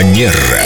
Манера.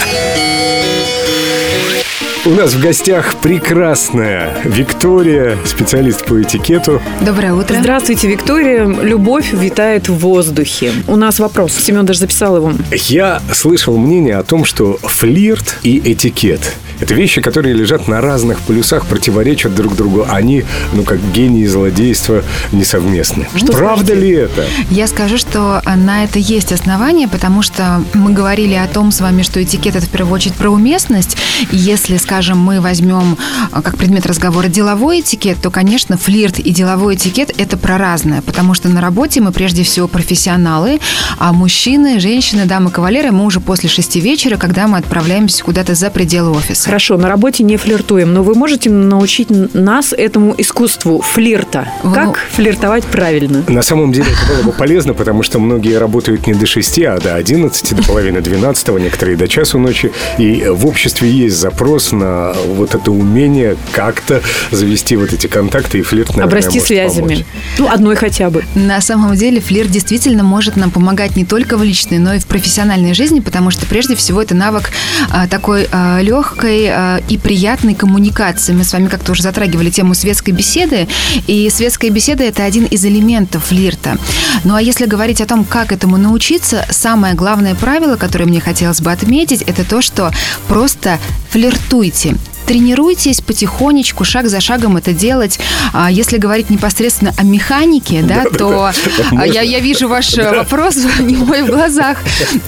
У нас в гостях прекрасная Виктория, специалист по этикету. Доброе утро. Здравствуйте, Виктория. Любовь витает в воздухе. У нас вопрос. Семен даже записал его. Я слышал мнение о том, что флирт и этикет – это вещи, которые лежат на разных полюсах, противоречат друг другу. Они, ну, как гений и злодейство, несовместны. Что Правда скажете? ли это? Я скажу, что на это есть основания, потому что мы говорили о том с вами, что этикет это в первую очередь про уместность. И если, скажем, мы возьмем а, как предмет разговора деловой этикет, то, конечно, флирт и деловой этикет это про разное, потому что на работе мы прежде всего профессионалы, а мужчины, женщины, дамы, кавалеры мы уже после шести вечера, когда мы отправляемся куда-то за пределы офиса. Хорошо, на работе не флиртуем, но вы можете научить нас этому искусству флирта. Ну- Как флиртовать правильно? На самом деле это было бы полезно, потому что многие работают не до 6, а до 11, до половины 12, некоторые до часу ночи. И в обществе есть запрос на вот это умение как-то завести вот эти контакты и флирт, наверное, Обрасти может связями. помочь. Ну, одной хотя бы. На самом деле флирт действительно может нам помогать не только в личной, но и в профессиональной жизни, потому что прежде всего это навык а, такой легкой и приятной коммуникации. Мы с вами как-то уже затрагивали тему светской беседы, и светская беседа это один из элементов флирта. Ну а если говорить о том, как этому научиться, самое главное правило, которое мне хотелось бы отметить, это то, что просто флиртуйте. Тренируйтесь потихонечку, шаг за шагом это делать. А Если говорить непосредственно о механике, да, то а, я, я вижу ваш э, вопрос не мой в глазах.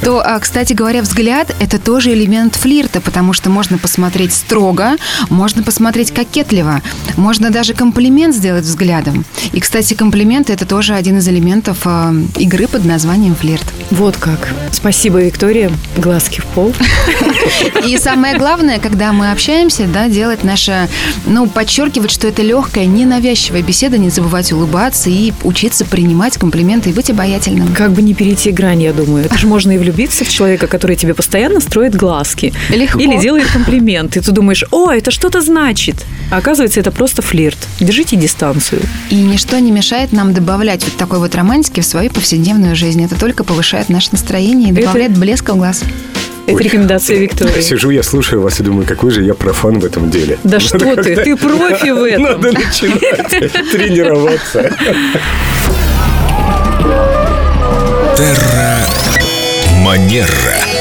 То, а, кстати говоря, взгляд это тоже элемент флирта, потому что можно посмотреть строго, можно посмотреть кокетливо, можно даже комплимент сделать взглядом. И, кстати, комплимент это тоже один из элементов игры под названием флирт. Вот как. Спасибо, Виктория. Глазки в пол. И самое главное, когда мы общаемся, да, делать наше, ну, подчеркивать, что это легкая, ненавязчивая беседа, не забывать улыбаться и учиться принимать комплименты и быть обаятельным. Как бы не перейти грань, я думаю. Это же можно и влюбиться в человека, который тебе постоянно строит глазки. Легко. Или делает комплимент. И ты думаешь, о, это что-то значит. А оказывается, это просто флирт. Держите дистанцию. И ничто не мешает нам добавлять вот такой вот романтики в свою повседневную жизнь. Это только повышает наше настроение и Это- добавляет блеска в глаз. Это Ой. рекомендация Виктории. Сижу, я слушаю вас и думаю, какой же я профан в этом деле. Да что ты, ты профи в этом. Надо начинать тренироваться. Манера.